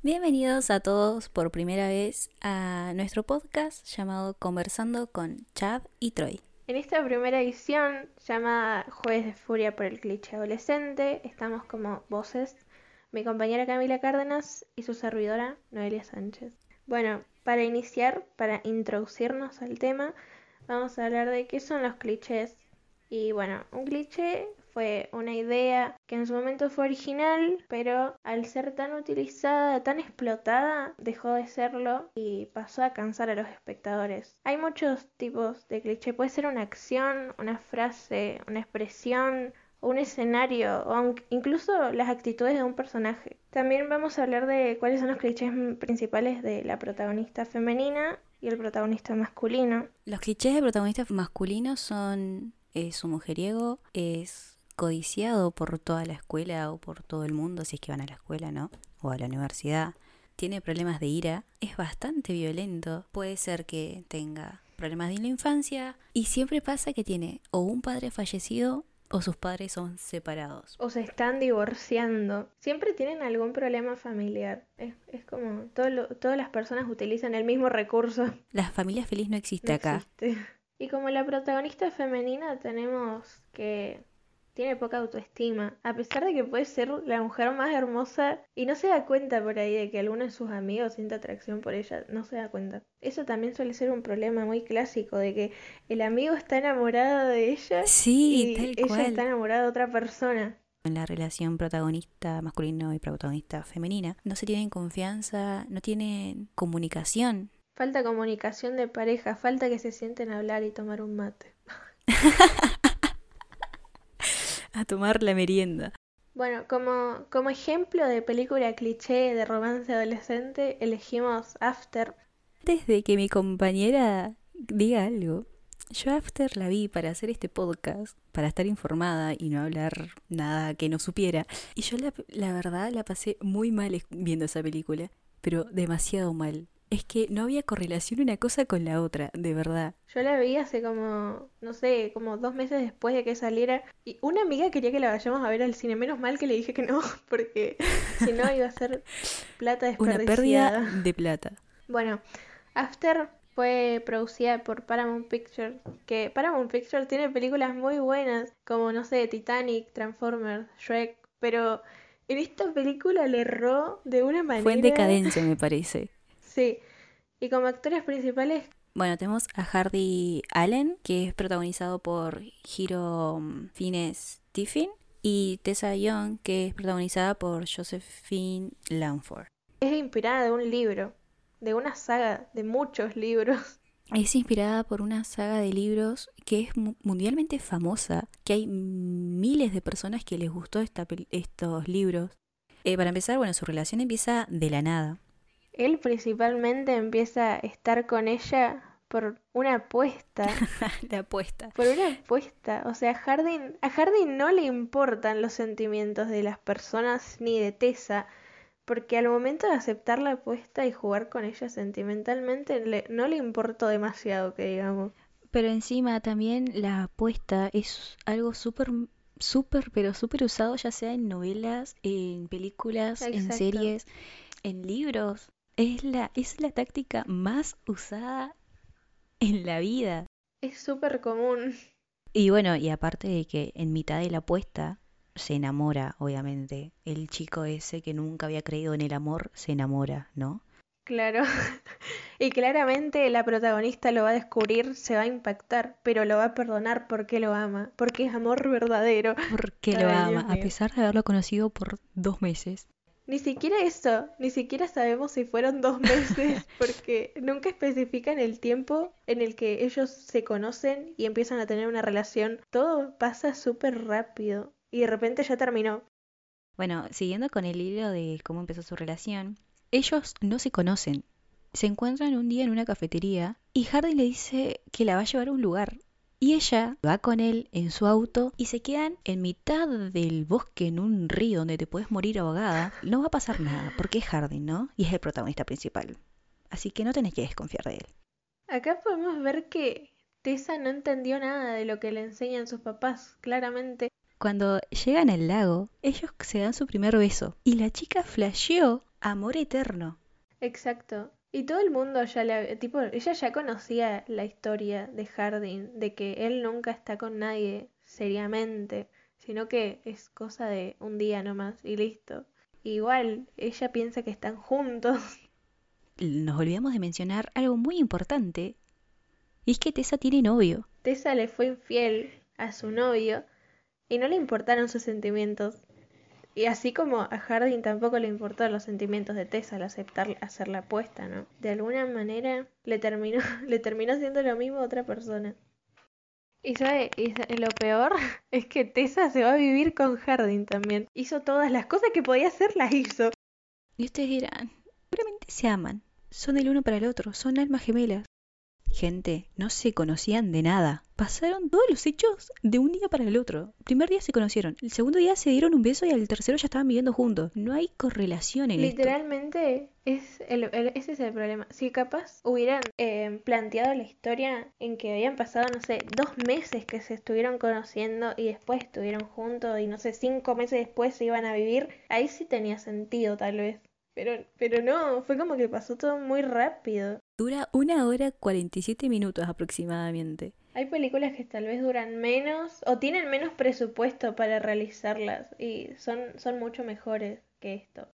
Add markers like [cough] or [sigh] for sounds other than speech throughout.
Bienvenidos a todos por primera vez a nuestro podcast llamado Conversando con Chad y Troy. En esta primera edición, llamada Jueves de Furia por el cliché adolescente, estamos como voces mi compañera Camila Cárdenas y su servidora Noelia Sánchez. Bueno, para iniciar, para introducirnos al tema, vamos a hablar de qué son los clichés. Y bueno, un cliché fue una idea que en su momento fue original, pero al ser tan utilizada, tan explotada, dejó de serlo y pasó a cansar a los espectadores. Hay muchos tipos de cliché, puede ser una acción, una frase, una expresión, un escenario o incluso las actitudes de un personaje. También vamos a hablar de cuáles son los clichés principales de la protagonista femenina y el protagonista masculino. Los clichés de protagonista masculino son es su mujeriego, es codiciado por toda la escuela o por todo el mundo, si es que van a la escuela, ¿no? O a la universidad. Tiene problemas de ira, es bastante violento, puede ser que tenga problemas de la infancia y siempre pasa que tiene o un padre fallecido o sus padres son separados. O se están divorciando. Siempre tienen algún problema familiar. Es, como todo todas las personas utilizan el mismo recurso. La familia feliz no existe acá. Y como la protagonista femenina tenemos que tiene poca autoestima, a pesar de que puede ser la mujer más hermosa y no se da cuenta por ahí de que alguno de sus amigos siente atracción por ella, no se da cuenta. Eso también suele ser un problema muy clásico de que el amigo está enamorado de ella sí, y ella está enamorada de otra persona. En la relación protagonista masculino y protagonista femenina no se tienen confianza, no tienen comunicación. Falta comunicación de pareja, falta que se sienten a hablar y tomar un mate. [laughs] a tomar la merienda. Bueno, como, como ejemplo de película cliché de romance adolescente, elegimos After. Desde que mi compañera diga algo, yo After la vi para hacer este podcast, para estar informada y no hablar nada que no supiera. Y yo la, la verdad la pasé muy mal viendo esa película, pero demasiado mal es que no había correlación una cosa con la otra, de verdad. Yo la vi hace como, no sé, como dos meses después de que saliera. Y una amiga quería que la vayamos a ver al cine. Menos mal que le dije que no, [laughs] porque si no iba a ser plata desperdiciada. [laughs] Una pérdida de plata. Bueno, After fue producida por Paramount Pictures, que Paramount Pictures tiene películas muy buenas, como, no sé, Titanic, Transformers, Shrek, pero en esta película le erró de una manera... Fue en decadencia, me parece. Sí. Y como actores principales. Bueno, tenemos a Hardy Allen, que es protagonizado por Hiro mm, Fines Tiffin, y Tessa Young, que es protagonizada por Josephine Langford. Es inspirada de un libro, de una saga, de muchos libros. Es inspirada por una saga de libros que es mundialmente famosa, que hay miles de personas que les gustó estos libros. Eh, para empezar, bueno, su relación empieza de la nada él principalmente empieza a estar con ella por una apuesta. [laughs] La apuesta. Por una apuesta. O sea, a Hardin, a Hardin no le importan los sentimientos de las personas ni de Tessa. Porque al momento de aceptar la apuesta y jugar con ella sentimentalmente, no le importó demasiado, que digamos. Pero encima también la apuesta es algo súper, súper, pero súper usado, ya sea en novelas, en películas, en series, en libros. Es la, es la táctica más usada en la vida. Es súper común. Y bueno, y aparte de que en mitad de la apuesta se enamora, obviamente. El chico ese que nunca había creído en el amor se enamora, ¿no? Claro. [laughs] y claramente la protagonista lo va a descubrir, se va a impactar, pero lo va a perdonar porque lo ama, porque es amor verdadero. Porque lo ama, a pesar de haberlo conocido por dos meses. Ni siquiera eso, ni siquiera sabemos si fueron dos [laughs] meses, porque nunca especifican el tiempo en el que ellos se conocen y empiezan a tener una relación. Todo pasa súper rápido y de repente ya terminó. Bueno, siguiendo con el hilo de cómo empezó su relación, ellos no se conocen. Se encuentran un día en una cafetería y Hardy le dice que la va a llevar a un lugar y ella va con él en su auto y se quedan en mitad del bosque en un río donde te puedes morir ahogada. No va a pasar nada, porque es Harding, ¿no? Y es el protagonista principal. Así que no tenés que desconfiar de él. Acá podemos ver que Tessa no entendió nada de lo que le enseñan sus papás, claramente. Cuando llegan al lago, ellos se dan su primer beso y la chica flasheó amor eterno. Exacto. Y todo el mundo ya le, tipo, ella ya conocía la historia de Hardin, de que él nunca está con nadie seriamente, sino que es cosa de un día nomás y listo. Igual, ella piensa que están juntos. [laughs] Nos olvidamos de mencionar algo muy importante, y es que Tessa tiene novio. Tessa le fue infiel a su novio y no le importaron sus sentimientos. Y así como a Harding tampoco le importó los sentimientos de Tessa al aceptar hacer la apuesta, ¿no? De alguna manera le terminó, [laughs] le terminó haciendo lo mismo a otra persona. Y sabe, y lo peor [laughs] es que Tessa se va a vivir con Harding también. Hizo todas las cosas que podía hacer, las hizo. Y ustedes dirán, seguramente se aman, son el uno para el otro, son almas gemelas. Gente, no se conocían de nada. Pasaron todos los hechos de un día para el otro. El primer día se conocieron, el segundo día se dieron un beso y al tercero ya estaban viviendo juntos. No hay correlación en Literalmente Es el, ese es el problema. Si capaz hubieran eh, planteado la historia en que habían pasado, no sé, dos meses que se estuvieron conociendo y después estuvieron juntos y no sé, cinco meses después se iban a vivir, ahí sí tenía sentido tal vez. Pero, pero no, fue como que pasó todo muy rápido. Dura una hora 47 minutos aproximadamente. Hay películas que tal vez duran menos o tienen menos presupuesto para realizarlas y son, son mucho mejores que esto.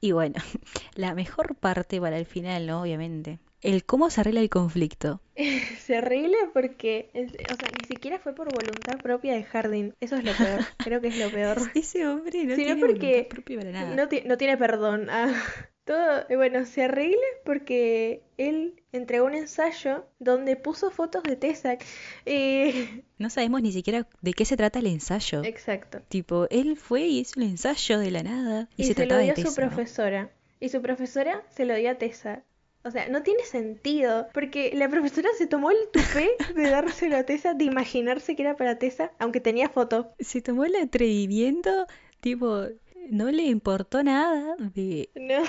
Y bueno, [laughs] la mejor parte para el final, ¿no? Obviamente el cómo se arregla el conflicto. [laughs] se arregla porque, o sea, ni siquiera fue por voluntad propia de Harding. Eso es lo peor. [laughs] Creo que es lo peor. Ese hombre no tiene voluntad propia para nada. No, no tiene perdón. Ah, [laughs] todo, bueno, se arregla porque él entregó un ensayo donde puso fotos de Tessa. Eh... No sabemos ni siquiera de qué se trata el ensayo. Exacto. Tipo, él fue y hizo el ensayo de la nada. Y, se, lo dio a su profesora. Y su profesora se lo dio a Tessa. O sea, no tiene sentido, porque la profesora se tomó el tupé de dárselo a Tessa, de imaginarse que era para Tessa, aunque tenía foto. Se tomó el atrevimiento, tipo, no le importó nada de... No.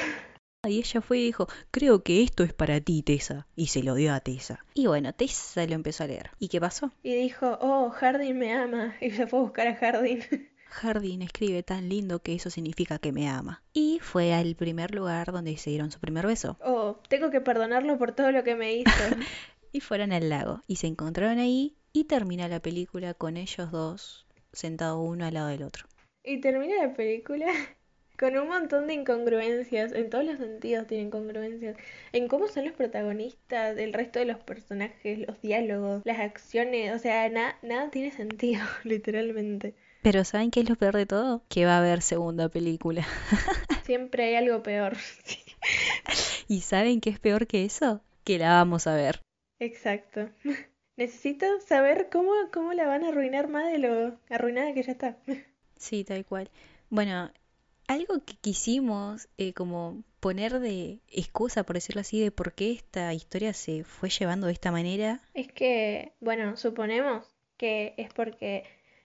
Y ella fue y dijo, creo que esto es para ti, Tessa. Y se lo dio a Tessa. Y bueno, Tessa lo empezó a leer. ¿Y qué pasó? Y dijo, oh, Hardin me ama. Y se fue a buscar a Hardin. Jardín escribe tan lindo que eso significa que me ama. Y fue al primer lugar donde se dieron su primer beso. Oh, tengo que perdonarlo por todo lo que me hizo. [laughs] y fueron al lago y se encontraron ahí y termina la película con ellos dos sentados uno al lado del otro. Y termina la película [laughs] con un montón de incongruencias, en todos los sentidos tiene incongruencias, en cómo son los protagonistas, el resto de los personajes, los diálogos, las acciones, o sea, nada tiene sentido, [laughs] literalmente. Pero ¿saben qué es lo peor de todo? Que va a haber segunda película. [laughs] Siempre hay algo peor. ¿Y saben qué es peor que eso? Que la vamos a ver. Exacto. [laughs] Necesito saber cómo, cómo la van a arruinar más de lo arruinada que ya está. Sí, tal cual. Bueno, algo que quisimos eh, como poner de excusa, por decirlo así, de por qué esta historia se fue llevando de esta manera. Es que, bueno, suponemos que es porque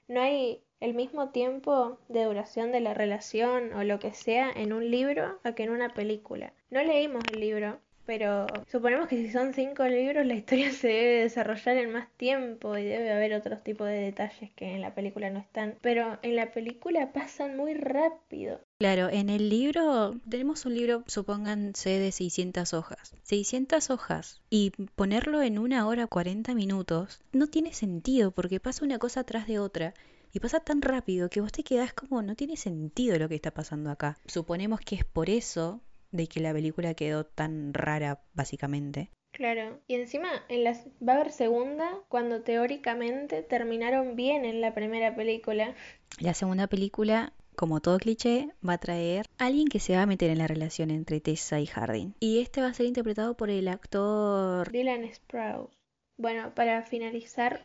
no hay el mismo tiempo de duración de la relación o lo que sea en un libro a que en una película. No leímos el libro, pero suponemos que si son cinco libros la historia se debe desarrollar en más tiempo y debe haber otros tipos de detalles que en la película no están. Pero en la película pasan muy rápido. Claro, en el libro tenemos un libro, supónganse, de 600 hojas. 600 hojas y ponerlo en una hora 40 minutos no tiene sentido porque pasa una cosa atrás de otra y pasa tan rápido que vos te quedás como no tiene sentido lo que está pasando acá. Suponemos que es por eso de que la película quedó tan rara, básicamente. Claro, y encima en las va a haber segunda cuando teóricamente terminaron bien en la primera película. La segunda película, como todo cliché, va a traer a alguien que se va a meter en la relación entre Tessa y Harding. Y este va a ser interpretado por el actor Dylan Sprouse. Bueno, para finalizar,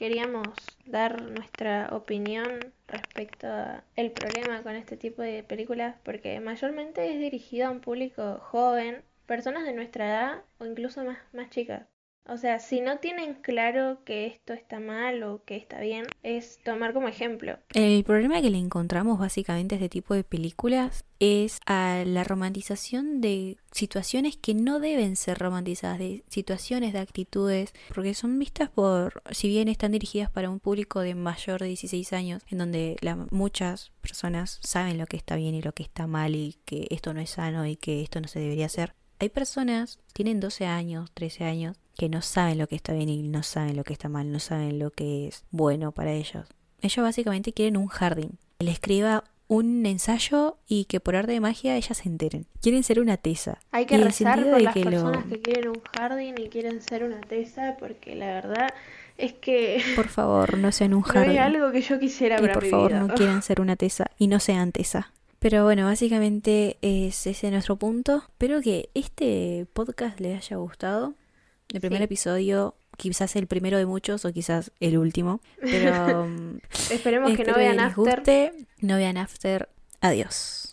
queríamos dar nuestra opinión respecto al problema con este tipo de películas porque mayormente es dirigido a un público joven, personas de nuestra edad o incluso más, más chicas. O sea, si no tienen claro que esto está mal o que está bien, es tomar como ejemplo. El problema que le encontramos básicamente a este tipo de películas es a la romantización de situaciones que no deben ser romantizadas, de situaciones, de actitudes, porque son vistas por, si bien están dirigidas para un público de mayor de 16 años, en donde muchas personas saben lo que está bien y lo que está mal y que esto no es sano y que esto no se debería hacer. Hay personas, tienen 12 años, 13 años, que no saben lo que está bien y no saben lo que está mal, no saben lo que es bueno para ellos. Ellos básicamente quieren un jardín. Le escriba un ensayo y que por arte de magia ellas se enteren. Quieren ser una tesa. Hay que rezar por las personas que quieren un jardín y quieren ser una tesa porque la verdad es que... Por favor, no sean un [laughs] jardín. No es algo que yo quisiera y por favor, no quieran ser una tesa y no sean tesa. Pero bueno, básicamente es ese nuestro punto. Espero que este podcast les haya gustado. El primer episodio, quizás el primero de muchos o quizás el último. Pero [laughs] esperemos que no vean After. no vean After. Adiós.